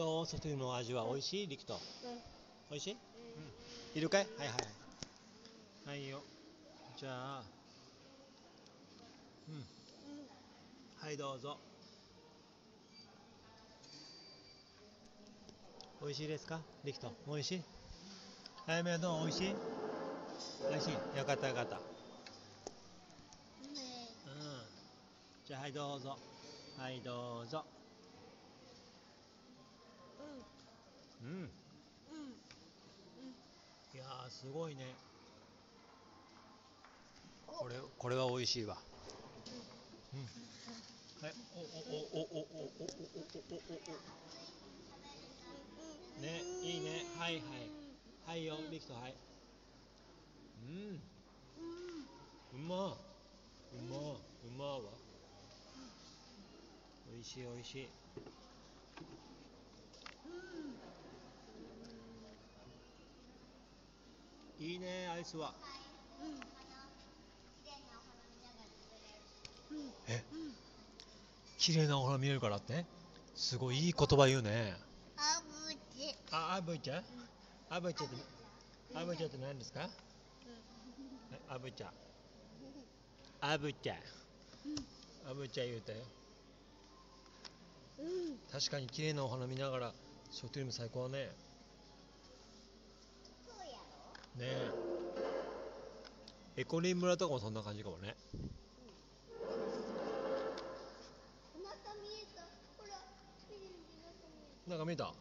どうソフトの味は美味しい？リクト。うん。美味しい？うん。いるかい？はいはいはい。よ。じゃあ。うん。はいどうぞ。美味しいですか？リクト。美味しい？あやめはどう？美味しい？美味しい。よかったよかった。ねうん。じゃあはいどうぞ。はいどうぞうん。うん。うん。いやーすごいね。これこれは美味しいわ。うん。はいおおおおおおおおおおお。ねいいね。はいはい。はいよ。リクトはい。うん。うま。うま。うまわ。美味しい美味しいいいねアイスは。え？綺麗なお花見れるからって？すごいいい言葉言うね。あぶちあアブちゃんアブちゃんってアブちゃんって何ですか？アブちゃんアブちゃんアブちゃん言うたようん。確かに綺麗なお花見ながらショートリーム最高ねねえ。エコリン村とかもそんな感じかもね。なんか見えた？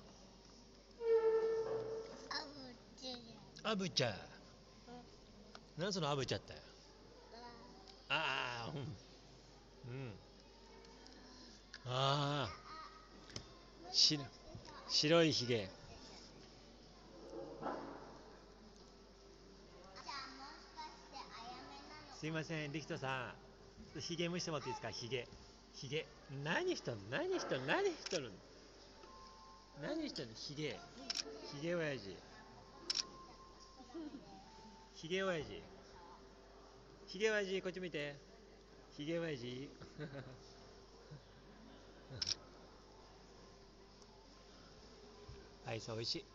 アブちゃん。何そのアブちゃんって？ああうん。うん。ああ。し白いひげじゃあもしかしてあやめなのすいませんリキトさん。ひげ蒸してもらっていいですか？ひげひげ何しとん？何しとん？何しとるの何しとん？のひげひげ親父。ひげ親父。ひげ親父こっち見て。ひげ親父。アイスおいしい。